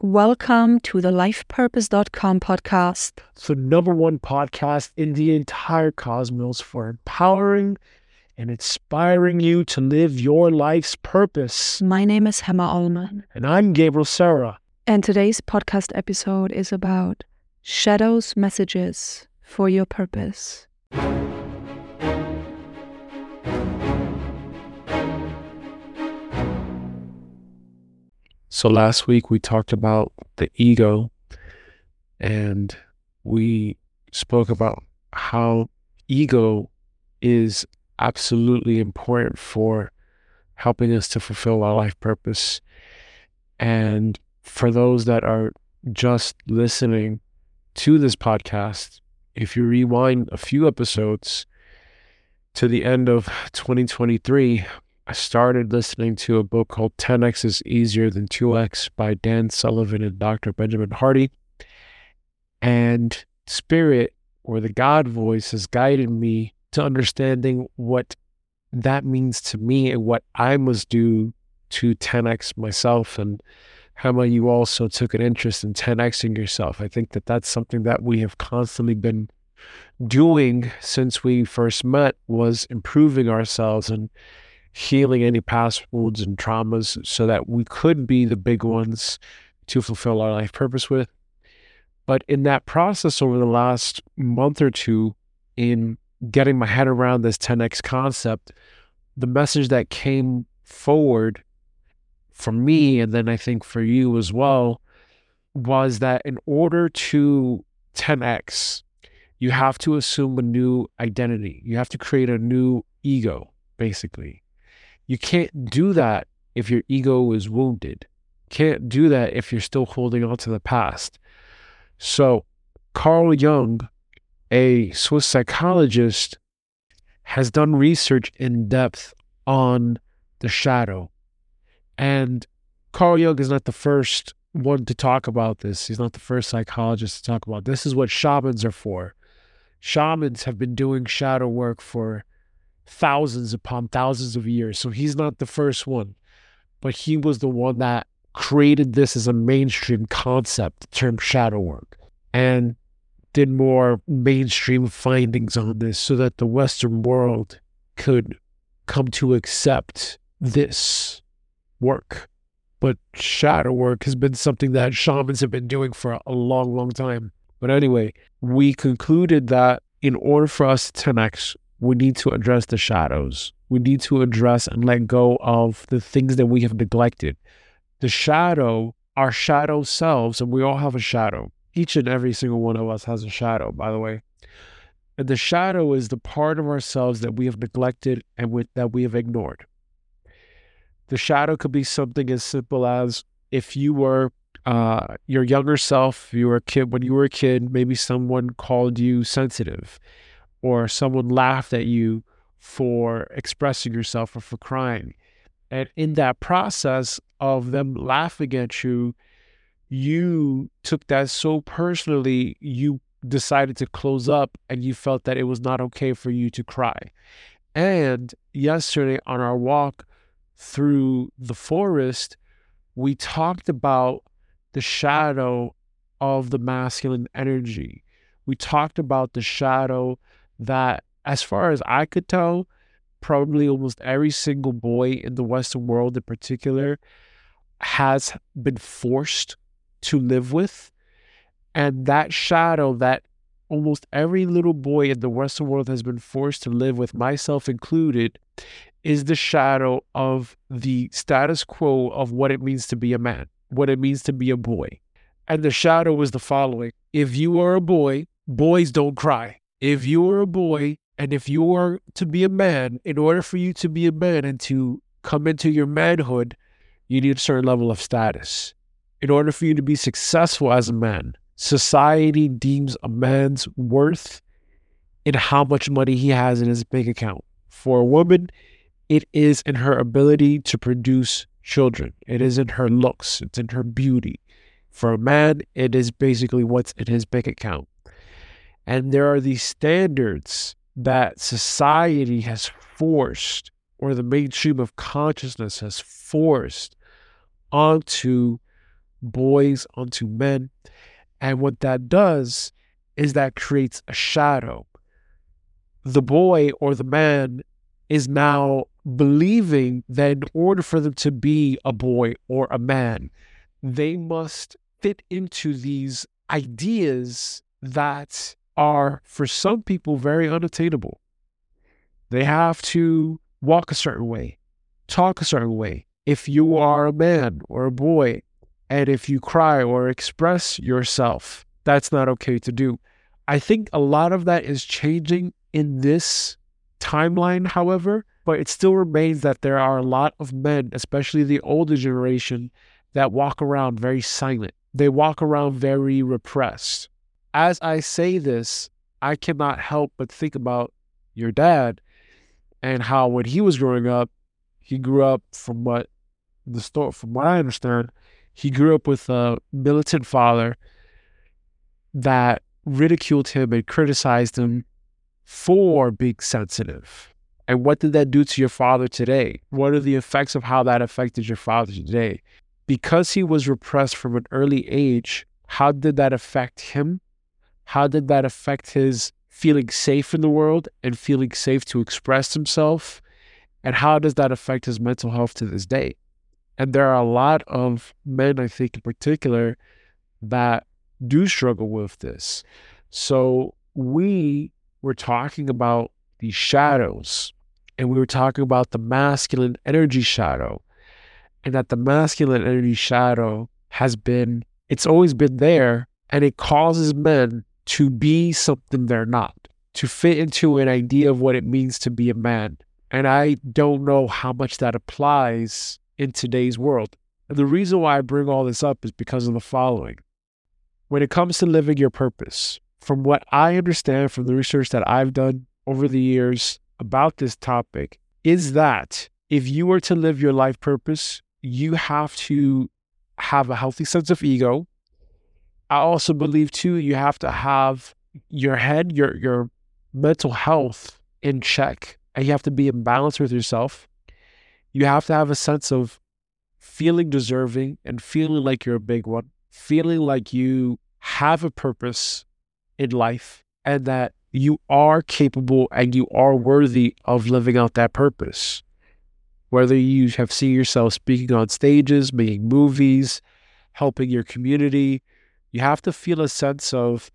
Welcome to the lifepurpose.com podcast. the number one podcast in the entire cosmos for empowering and inspiring you to live your life's purpose. My name is Hema Ullman, And I'm Gabriel Sarah. and today's podcast episode is about shadows messages for your purpose. So last week we talked about the ego and we spoke about how ego is absolutely important for helping us to fulfill our life purpose. And for those that are just listening to this podcast, if you rewind a few episodes to the end of 2023, I started listening to a book called 10x is Easier Than 2x by Dan Sullivan and Dr. Benjamin Hardy. And Spirit, or the God voice, has guided me to understanding what that means to me and what I must do to 10x myself. And about you also took an interest in 10xing yourself? I think that that's something that we have constantly been doing since we first met was improving ourselves and healing any past wounds and traumas so that we could be the big ones to fulfill our life purpose with. But in that process over the last month or two, in getting my head around this 10x concept, the message that came forward for me, and then I think for you as well, was that in order to 10x, you have to assume a new identity. You have to create a new ego, basically. You can't do that if your ego is wounded. Can't do that if you're still holding on to the past. So, Carl Jung, a Swiss psychologist, has done research in depth on the shadow. And Carl Jung is not the first one to talk about this. He's not the first psychologist to talk about this. is what shamans are for. Shamans have been doing shadow work for thousands upon thousands of years. So he's not the first one, but he was the one that created this as a mainstream concept, the term shadow work, and did more mainstream findings on this so that the Western world could come to accept this work. But shadow work has been something that shamans have been doing for a long, long time. But anyway, we concluded that in order for us to 10x, we need to address the shadows. We need to address and let go of the things that we have neglected. The shadow, our shadow selves, and we all have a shadow. Each and every single one of us has a shadow, by the way. And the shadow is the part of ourselves that we have neglected and with, that we have ignored. The shadow could be something as simple as if you were uh, your younger self, you were a kid, when you were a kid, maybe someone called you sensitive or someone laughed at you for expressing yourself or for crying. And in that process of them laughing at you, you took that so personally, you decided to close up and you felt that it was not okay for you to cry. And yesterday on our walk through the forest, we talked about the shadow of the masculine energy. We talked about the shadow that, as far as I could tell, probably almost every single boy in the Western world in particular has been forced to live with. And that shadow that almost every little boy in the Western world has been forced to live with, myself included, is the shadow of the status quo of what it means to be a man, what it means to be a boy. And the shadow is the following if you are a boy, boys don't cry. If you are a boy, and if you are to be a man, in order for you to be a man and to come into your manhood, you need a certain level of status. In order for you to be successful as a man, society deems a man's worth in how much money he has in his bank account. For a woman, it is in her ability to produce children, it is in her looks, it's in her beauty. For a man, it is basically what's in his bank account. And there are these standards that society has forced, or the mainstream of consciousness has forced onto boys onto men. And what that does is that creates a shadow. The boy or the man is now believing that in order for them to be a boy or a man, they must fit into these ideas that are, for some people, very unattainable. They have to walk a certain way, talk a certain way. If you are a man or a boy, and if you cry or express yourself, that's not okay to do. I think a lot of that is changing in this timeline, however, but it still remains that there are a lot of men, especially the older generation, that walk around very silent. They walk around very repressed. As I say this, I cannot help but think about your dad and how when he was growing up, he grew up from what the story from what I understand, he grew up with a militant father that ridiculed him and criticized him for being sensitive. And what did that do to your father today? What are the effects of how that affected your father today? Because he was repressed from an early age, how did that affect him? How did that affect his feeling safe in the world and feeling safe to express himself? And how does that affect his mental health to this day? And there are a lot of men, I think, in particular, that do struggle with this. So we were talking about these shadows, and we were talking about the masculine energy shadow, and that the masculine energy shadow has been, it's always been there, and it causes men to be something they're not, to fit into an idea of what it means to be a man. And I don't know how much that applies in today's world. And the reason why I bring all this up is because of the following. When it comes to living your purpose, from what I understand from the research that I've done over the years about this topic, is that if you were to live your life purpose, you have to have a healthy sense of ego. I also believe too you have to have your head, your your mental health in check, and you have to be in balance with yourself you have to have a sense of feeling deserving and feeling like you're a big one, feeling like you have a purpose in life and that you are capable and you are worthy of living out that purpose. Whether you have seen yourself speaking on stages, making movies, helping your community, you have to feel a sense of,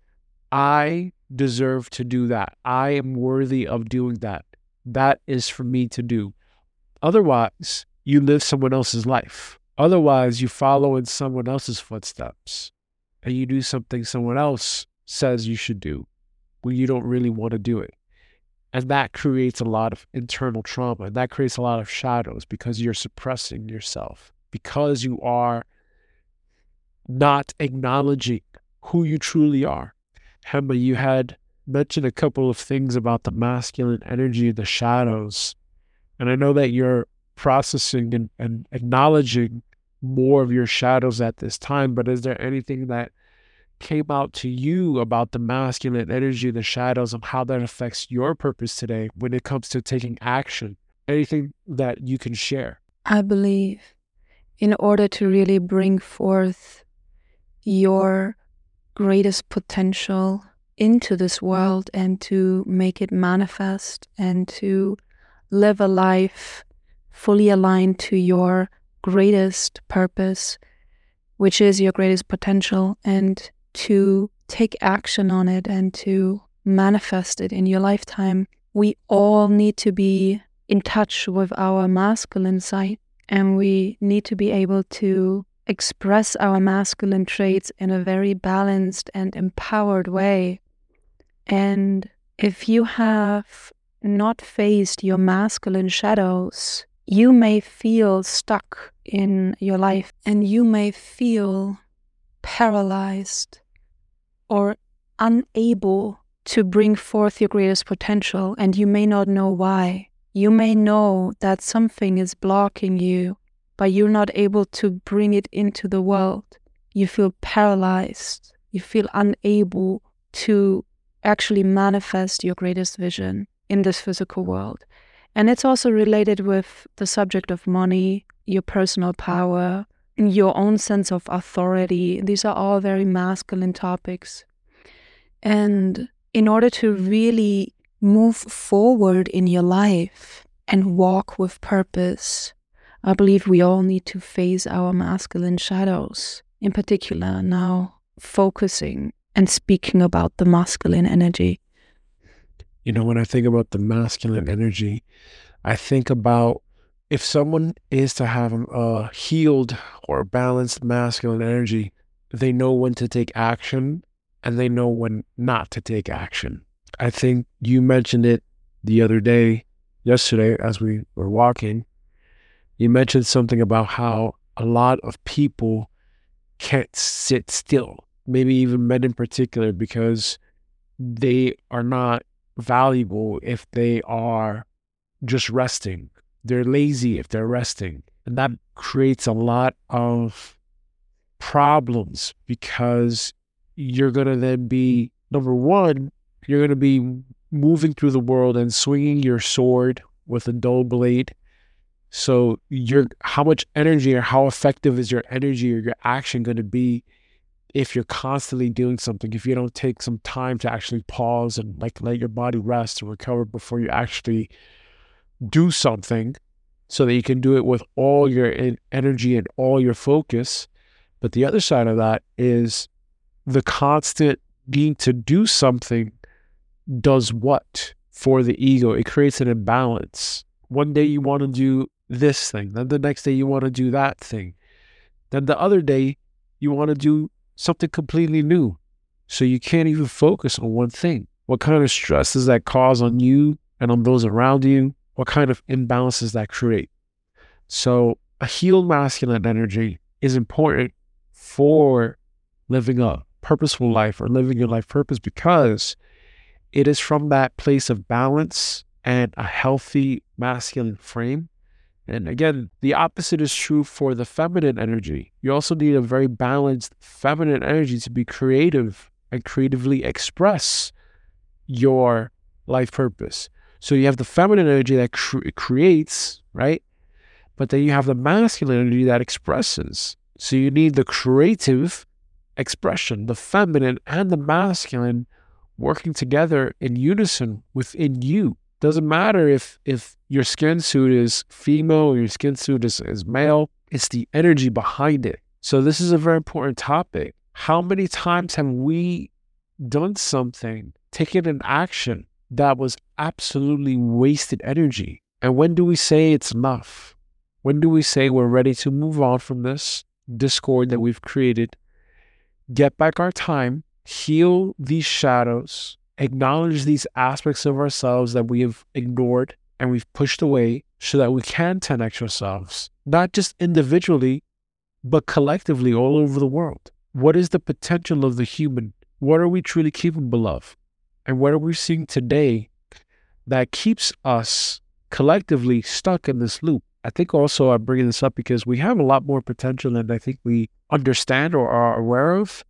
I deserve to do that. I am worthy of doing that. That is for me to do. Otherwise, you live someone else's life. Otherwise, you follow in someone else's footsteps and you do something someone else says you should do when you don't really want to do it. And that creates a lot of internal trauma and that creates a lot of shadows because you're suppressing yourself, because you are not acknowledging who you truly are. Hema, you had mentioned a couple of things about the masculine energy, the shadows, and I know that you're processing and, and acknowledging more of your shadows at this time, but is there anything that came out to you about the masculine energy, the shadows, and how that affects your purpose today when it comes to taking action? Anything that you can share? I believe in order to really bring forth your greatest potential into this world and to make it manifest and to live a life fully aligned to your greatest purpose, which is your greatest potential, and to take action on it and to manifest it in your lifetime. We all need to be in touch with our masculine side, and we need to be able to express our masculine traits in a very balanced and empowered way. And if you have not faced your masculine shadows, you may feel stuck in your life and you may feel paralyzed or unable to bring forth your greatest potential, and you may not know why. You may know that something is blocking you, but you're not able to bring it into the world. You feel paralyzed. You feel unable to actually manifest your greatest vision in this physical world. And it's also related with the subject of money, your personal power, your own sense of authority. These are all very masculine topics. And in order to really move forward in your life and walk with purpose, I believe we all need to face our masculine shadows, in particular, now focusing and speaking about the masculine energy. You know, when I think about the masculine energy, I think about if someone is to have a healed or balanced masculine energy, they know when to take action and they know when not to take action. I think you mentioned it the other day, yesterday, as we were walking. You mentioned something about how a lot of people can't sit still, maybe even men in particular, because they are not valuable if they are just resting. They're lazy if they're resting. And that creates a lot of problems because you're going to then be, number one, you're going to be moving through the world and swinging your sword with a dull blade. So your how much energy or how effective is your energy or your action going to be if you're constantly doing something, if you don't take some time to actually pause and like let your body rest and recover before you actually do something so that you can do it with all your energy and all your focus. But the other side of that is the constant need to do something does what for the ego? It creates an imbalance. One day you want to do this thing, then the next day you want to do that thing. Then the other day you want to do something completely new. So you can't even focus on one thing. What kind of stress does that cause on you and on those around you? What kind of imbalances that create? So a healed masculine energy is important for living a purposeful life or living your life purpose because it is from that place of balance and a healthy masculine frame and again, the opposite is true for the feminine energy. You also need a very balanced feminine energy to be creative and creatively express your life purpose. So you have the feminine energy that cre- creates, right? But then you have the masculine energy that expresses. So you need the creative expression, the feminine and the masculine working together in unison within you doesn't matter if if your skin suit is female or your skin suit is, is male, it's the energy behind it. So this is a very important topic. How many times have we done something, taken an action that was absolutely wasted energy? And when do we say it's enough? When do we say we're ready to move on from this discord that we've created, get back our time, heal these shadows, acknowledge these aspects of ourselves that we have ignored and we've pushed away so that we can 10x ourselves, not just individually, but collectively all over the world. What is the potential of the human? What are we truly capable of? And what are we seeing today that keeps us collectively stuck in this loop? I think also I'm bringing this up because we have a lot more potential than I think we understand or are aware of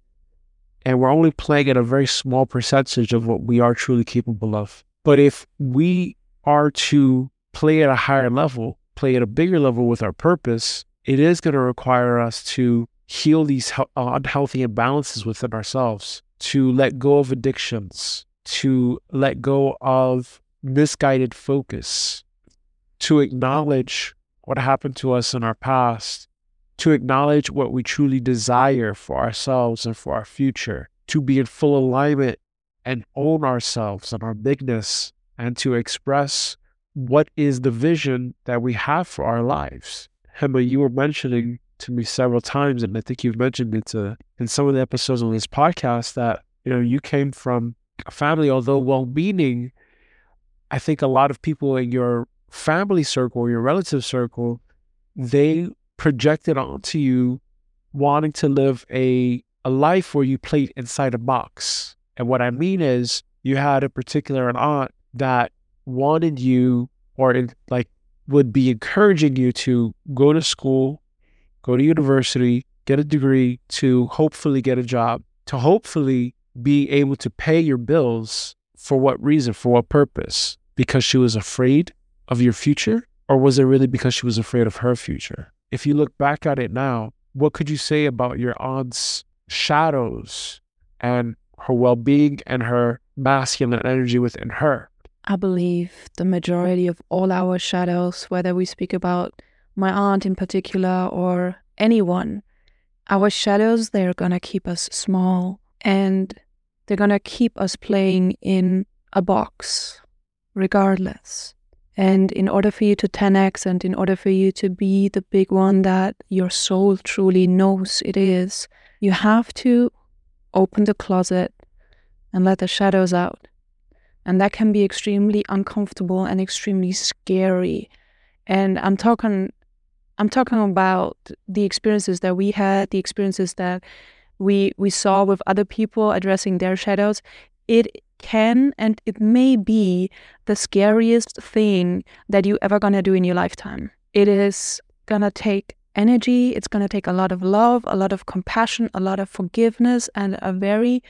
and we're only playing at a very small percentage of what we are truly capable of. But if we are to play at a higher level, play at a bigger level with our purpose, it is going to require us to heal these uh, unhealthy imbalances within ourselves, to let go of addictions, to let go of misguided focus, to acknowledge what happened to us in our past to acknowledge what we truly desire for ourselves and for our future, to be in full alignment and own ourselves and our bigness, and to express what is the vision that we have for our lives. Hema, you were mentioning to me several times, and I think you've mentioned it to, in some of the episodes on this podcast, that you know you came from a family, although well-meaning. I think a lot of people in your family circle, your relative circle, they projected onto you wanting to live a, a life where you played inside a box. And what I mean is you had a particular aunt that wanted you or in, like would be encouraging you to go to school, go to university, get a degree to hopefully get a job, to hopefully be able to pay your bills for what reason, for what purpose? Because she was afraid of your future? Or was it really because she was afraid of her future? If you look back at it now, what could you say about your aunt's shadows and her well being and her masculine energy within her? I believe the majority of all our shadows, whether we speak about my aunt in particular or anyone, our shadows, they're going to keep us small and they're going to keep us playing in a box regardless. And in order for you to 10x and in order for you to be the big one that your soul truly knows it is, you have to open the closet and let the shadows out. And that can be extremely uncomfortable and extremely scary. And I'm talking I'm talking about the experiences that we had, the experiences that we we saw with other people addressing their shadows. It can and it may be the scariest thing that you ever gonna do in your lifetime. It is gonna take energy, it's gonna take a lot of love, a lot of compassion, a lot of forgiveness, and a very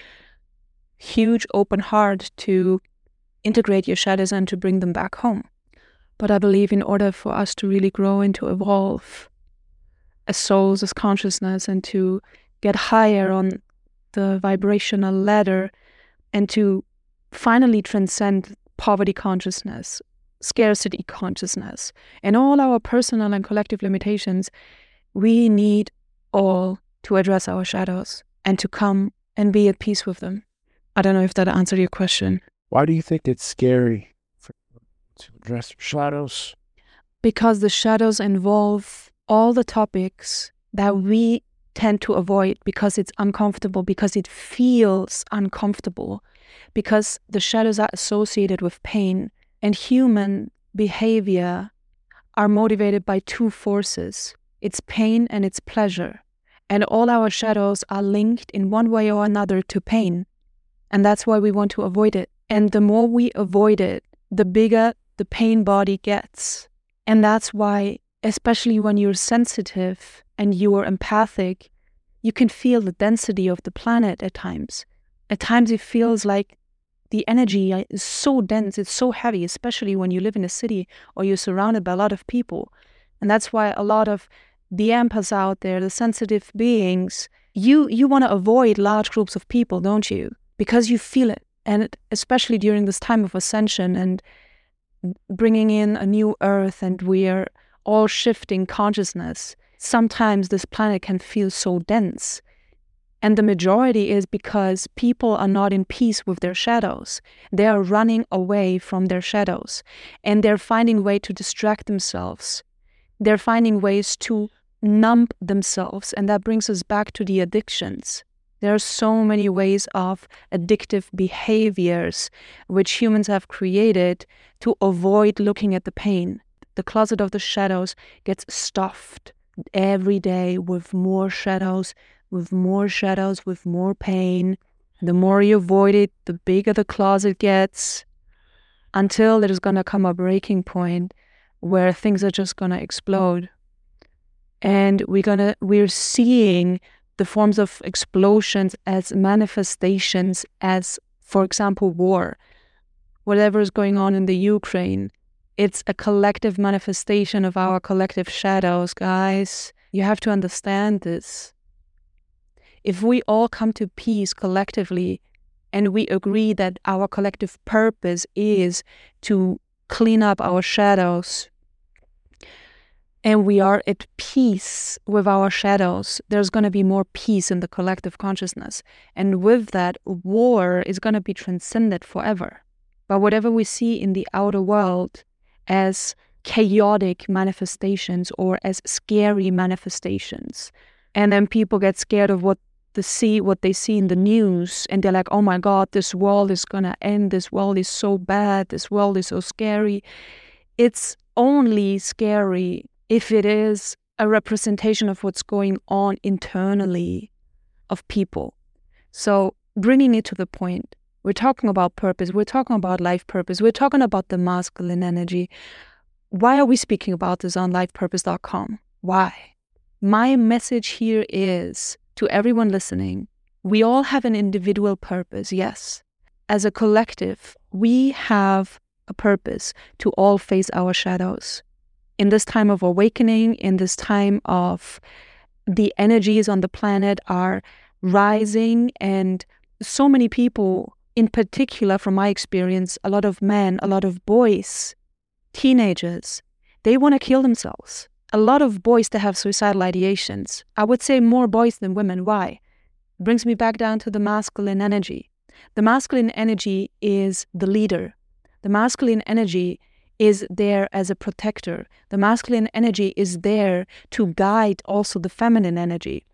huge open heart to integrate your shadows and to bring them back home. But I believe in order for us to really grow and to evolve as souls, as consciousness, and to get higher on the vibrational ladder and to finally transcend poverty consciousness, scarcity consciousness, and all our personal and collective limitations, we need all to address our shadows and to come and be at peace with them. I don't know if that answered your question. Why do you think it's scary for, to address shadows? Because the shadows involve all the topics that we tend to avoid because it's uncomfortable, because it feels uncomfortable, because the shadows are associated with pain. And human behavior are motivated by two forces it's pain and it's pleasure. And all our shadows are linked in one way or another to pain. And that's why we want to avoid it. And the more we avoid it, the bigger the pain body gets. And that's why, especially when you're sensitive and you are empathic, you can feel the density of the planet at times. At times, it feels like the energy uh, is so dense, it's so heavy, especially when you live in a city or you're surrounded by a lot of people. And that's why a lot of the empaths out there, the sensitive beings, you you want to avoid large groups of people, don't you? Because you feel it and especially during this time of ascension and bringing in a new earth and we are all shifting consciousness sometimes this planet can feel so dense and the majority is because people are not in peace with their shadows. They are running away from their shadows. And they're finding way to distract themselves. They're finding ways to numb themselves. And that brings us back to the addictions. There are so many ways of addictive behaviors which humans have created to avoid looking at the pain. The closet of the shadows gets stuffed every day with more shadows, with more shadows, with more pain. The more you avoid it, the bigger the closet gets until there's going to come a breaking point where things are just going to explode. And we're going to we're seeing the forms of explosions as manifestations, as, for example, war. Whatever is going on in the Ukraine, it's a collective manifestation of our collective shadows, guys. You have to understand this. If we all come to peace collectively and we agree that our collective purpose is to clean up our shadows, and we are at peace with our shadows, there's going to be more peace in the collective consciousness. And with that, war is going to be transcended forever. But whatever we see in the outer world as chaotic manifestations or as scary manifestations, and then people get scared of what see, what they see in the news, and they're like, "Oh my God, this world is gonna end. This world is so bad. This world is so scary." It's only scary if it is a representation of what's going on internally of people. So, bringing it to the point, we're talking about purpose, we're talking about life purpose, we're talking about the masculine energy. Why are we speaking about this on lifepurpose.com? Why? My message here is to everyone listening we all have an individual purpose, yes. As a collective, we have a purpose to all face our shadows in this time of awakening, in this time of the energies on the planet are rising, and so many people, in particular, from my experience, a lot of men, a lot of boys, teenagers, they want to kill themselves. A lot of boys that have suicidal ideations. I would say more boys than women. Why? It brings me back down to the masculine energy. The masculine energy is the leader. The masculine energy is there as a protector. The masculine energy is there to guide also the feminine energy.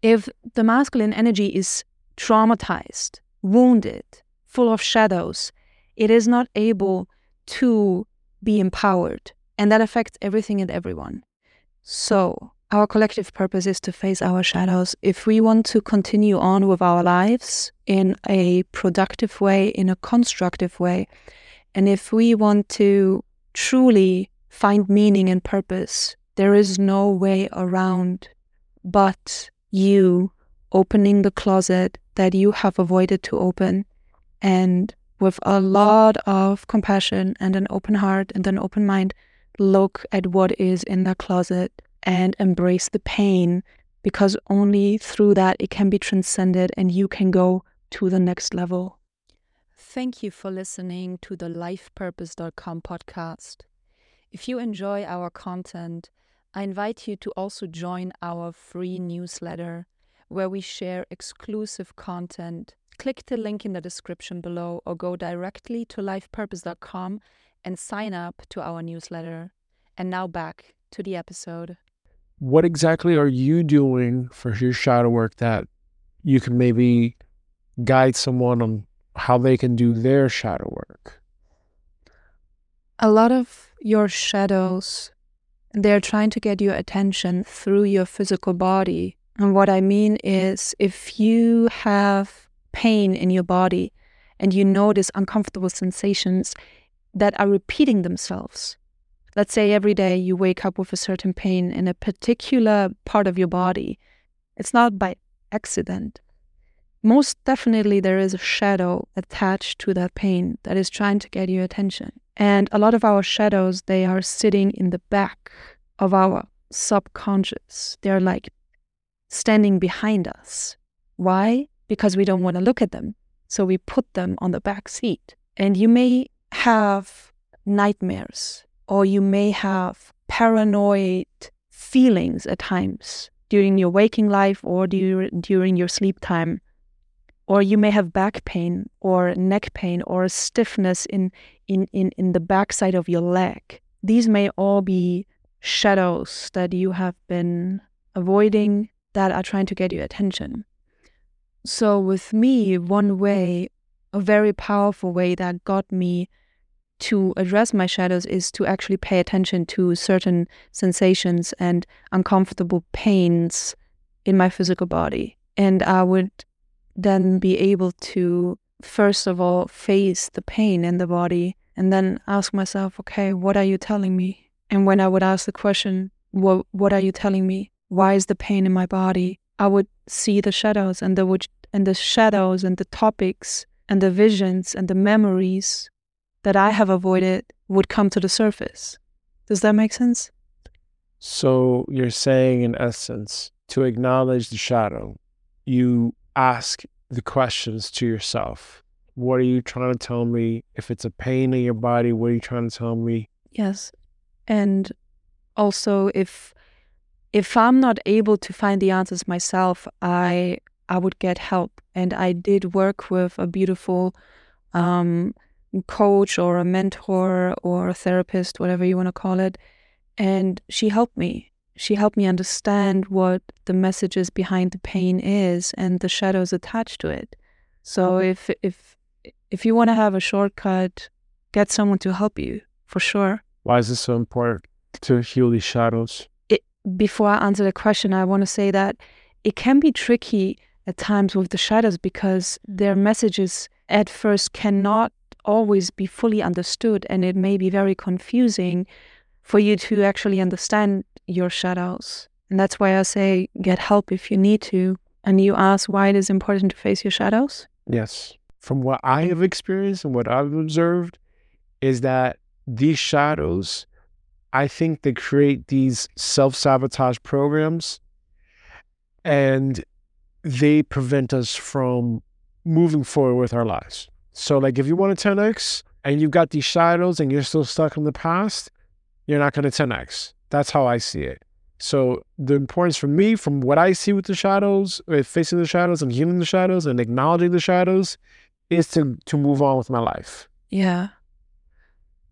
If the masculine energy is traumatized, wounded, full of shadows, it is not able to be empowered. And that affects everything and everyone. So, our collective purpose is to face our shadows. If we want to continue on with our lives in a productive way, in a constructive way, and if we want to truly find meaning and purpose, there is no way around but you opening the closet that you have avoided to open and with a lot of compassion and an open heart and an open mind, look at what is in that closet and embrace the pain because only through that it can be transcended and you can go to the next level. Thank you for listening to the lifepurpose.com podcast. If you enjoy our content, I invite you to also join our free newsletter where we share exclusive content. Click the link in the description below or go directly to lifepurpose.com and sign up to our newsletter. And now back to the episode. What exactly are you doing for your shadow work that you can maybe guide someone on how they can do their shadow work? A lot of your shadows, they're trying to get your attention through your physical body. And what I mean is, if you have pain in your body and you notice uncomfortable sensations that are repeating themselves, let's say every day you wake up with a certain pain in a particular part of your body, it's not by accident most definitely there is a shadow attached to that pain that is trying to get your attention. And a lot of our shadows, they are sitting in the back of our subconscious. They're like standing behind us. Why? Because we don't want to look at them. So we put them on the back seat. And you may have nightmares or you may have paranoid feelings at times during your waking life or during your sleep time or you may have back pain or neck pain or stiffness in, in, in, in the backside of your leg. These may all be shadows that you have been avoiding that are trying to get your attention. So, with me, one way, a very powerful way that got me to address my shadows is to actually pay attention to certain sensations and uncomfortable pains in my physical body. And I would then be able to, first of all, face the pain in the body and then ask myself, okay, what are you telling me? And when I would ask the question, what, what are you telling me? Why is the pain in my body? I would see the shadows and the, and the shadows and the topics and the visions and the memories that I have avoided would come to the surface. Does that make sense? So you're saying, in essence, to acknowledge the shadow, you ask the questions to yourself. What are you trying to tell me? If it's a pain in your body, what are you trying to tell me? Yes. And also if if I'm not able to find the answers myself, I I would get help. And I did work with a beautiful um, coach or a mentor or a therapist, whatever you want to call it. And she helped me she helped me understand what the messages behind the pain is and the shadows attached to it. So mm-hmm. if if if you want to have a shortcut, get someone to help you for sure. Why is this so important to heal these shadows? It, before I answer the question, I want to say that it can be tricky at times with the shadows because their messages at first cannot always be fully understood and it may be very confusing for you to actually understand your shadows. And that's why I say get help if you need to. And you ask why it is important to face your shadows? Yes. From what I have experienced and what I've observed, is that these shadows, I think they create these self sabotage programs and they prevent us from moving forward with our lives. So, like, if you want to 10x and you've got these shadows and you're still stuck in the past, you're not going to 10x. That's how I see it. So, the importance for me, from what I see with the shadows, with facing the shadows and healing the shadows and acknowledging the shadows, is to to move on with my life. Yeah.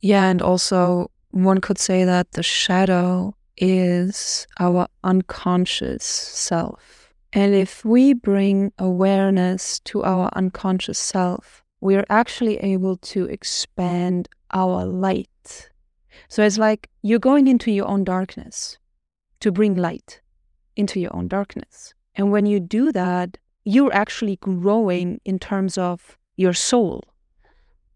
Yeah, and also one could say that the shadow is our unconscious self. And if we bring awareness to our unconscious self, we are actually able to expand our light. So it's like you're going into your own darkness to bring light into your own darkness. And when you do that, you're actually growing in terms of your soul.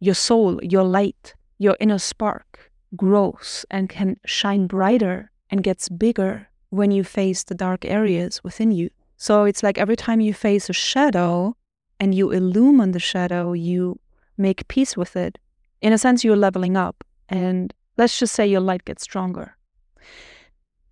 Your soul, your light, your inner spark grows and can shine brighter and gets bigger when you face the dark areas within you. So it's like every time you face a shadow and you illumine the shadow, you make peace with it. In a sense, you're leveling up. And let's just say your light gets stronger.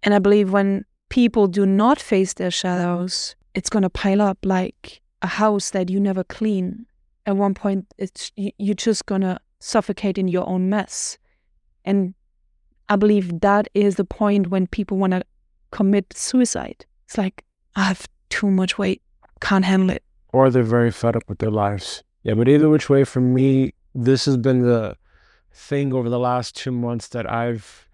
And I believe when people do not face their shadows, it's going to pile up like a house that you never clean. At one point, it's you're just going to suffocate in your own mess. And I believe that is the point when people want to commit suicide. It's like, I have too much weight, can't handle it. Or they're very fed up with their lives. Yeah, but either which way, for me, this has been the thing over the last two months that I've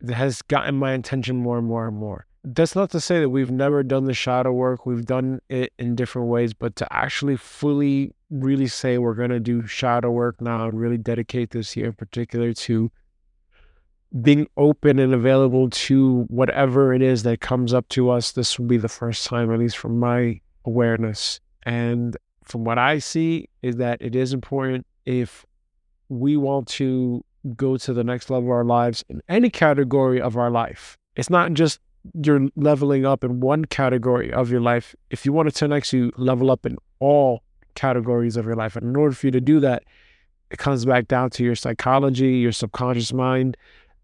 that has gotten my attention more and more and more. That's not to say that we've never done the shadow work. We've done it in different ways, but to actually fully, really say we're going to do shadow work now and really dedicate this year in particular to being open and available to whatever it is that comes up to us, this will be the first time, at least from my awareness. And from what I see, is that it is important if we want to go to the next level of our lives in any category of our life. It's not just you're leveling up in one category of your life. If you want to 10x, you level up in all categories of your life. And in order for you to do that, it comes back down to your psychology, your subconscious mind,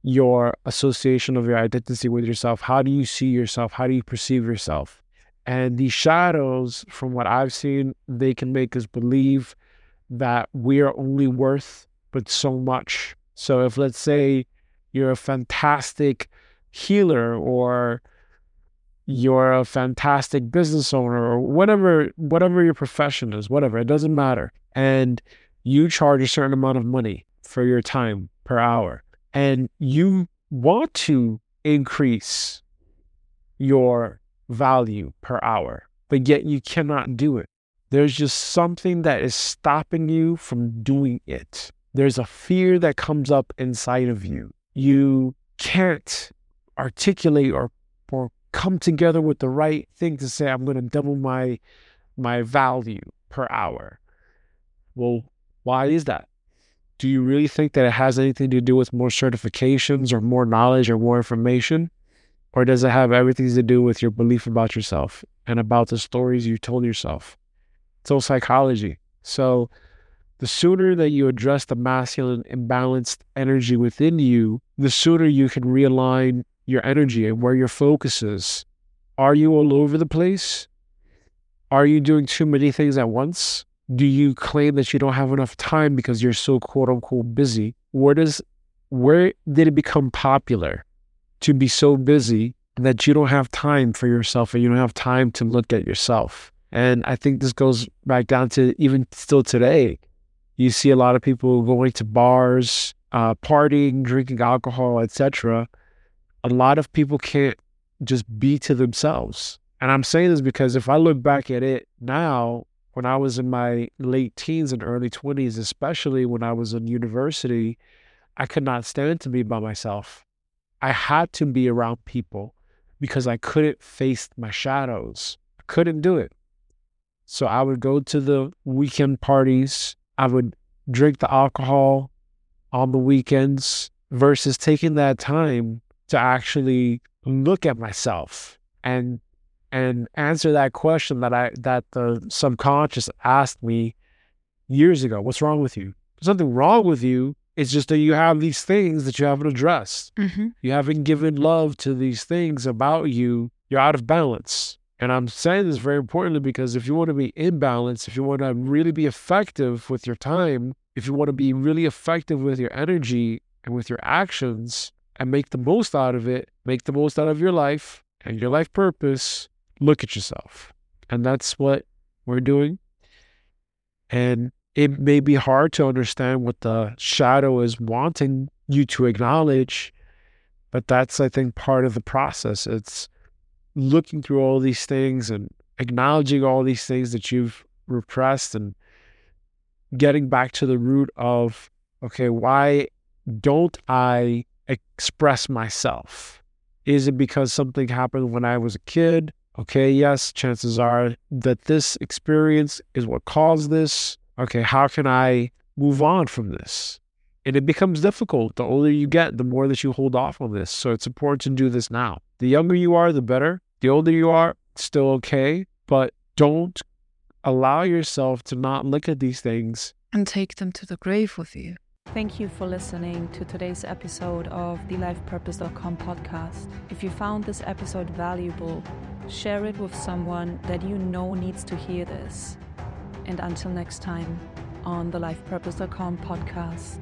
your association of your identity with yourself. How do you see yourself? How do you perceive yourself? And these shadows, from what I've seen, they can make us believe that we are only worth but so much. So if let's say you're a fantastic healer or you're a fantastic business owner or whatever whatever your profession is, whatever, it doesn't matter. And you charge a certain amount of money for your time per hour and you want to increase your value per hour, but yet you cannot do it. There's just something that is stopping you from doing it. There's a fear that comes up inside of you. You can't articulate or, or come together with the right thing to say, I'm going to double my, my value per hour. Well, why is that? do you really think that it has anything to do with more certifications or more knowledge or more information? Or does it have everything to do with your belief about yourself and about the stories you told yourself? It's all psychology. So the sooner that you address the masculine imbalanced energy within you, the sooner you can realign your energy and where your focus is. Are you all over the place? Are you doing too many things at once? do you claim that you don't have enough time because you're so quote unquote busy? Where does where did it become popular to be so busy that you don't have time for yourself and you don't have time to look at yourself? And I think this goes back down to even still today. You see a lot of people going to bars, uh, partying, drinking alcohol, etc. A lot of people can't just be to themselves. And I'm saying this because if I look back at it now, when I was in my late teens and early 20s, especially when I was in university, I could not stand to be by myself. I had to be around people because I couldn't face my shadows. I couldn't do it. So I would go to the weekend parties. I would drink the alcohol on the weekends versus taking that time to actually look at myself and and answer that question that I that the subconscious asked me years ago. What's wrong with you? There's nothing wrong with you. It's just that you have these things that you haven't addressed. Mm-hmm. You haven't given love to these things about you. You're out of balance. And I'm saying this very importantly because if you want to be in balance, if you want to really be effective with your time, if you want to be really effective with your energy and with your actions and make the most out of it, make the most out of your life and your life purpose, look at yourself. And that's what we're doing. And it may be hard to understand what the shadow is wanting you to acknowledge, but that's, I think, part of the process. It's looking through all these things and acknowledging all these things that you've repressed and getting back to the root of, okay, why don't I express myself? Is it because something happened when I was a kid? Okay, yes, chances are that this experience is what caused this. Okay, how can I move on from this? And it becomes difficult. The older you get, the more that you hold off on this. So it's important to do this now. The younger you are, the better. The older you are, still okay. But don't allow yourself to not look at these things and take them to the grave with you. Thank you for listening to today's episode of the LifePurpose.com podcast. If you found this episode valuable, share it with someone that you know needs to hear this. And until next time on the LifePurpose.com podcast.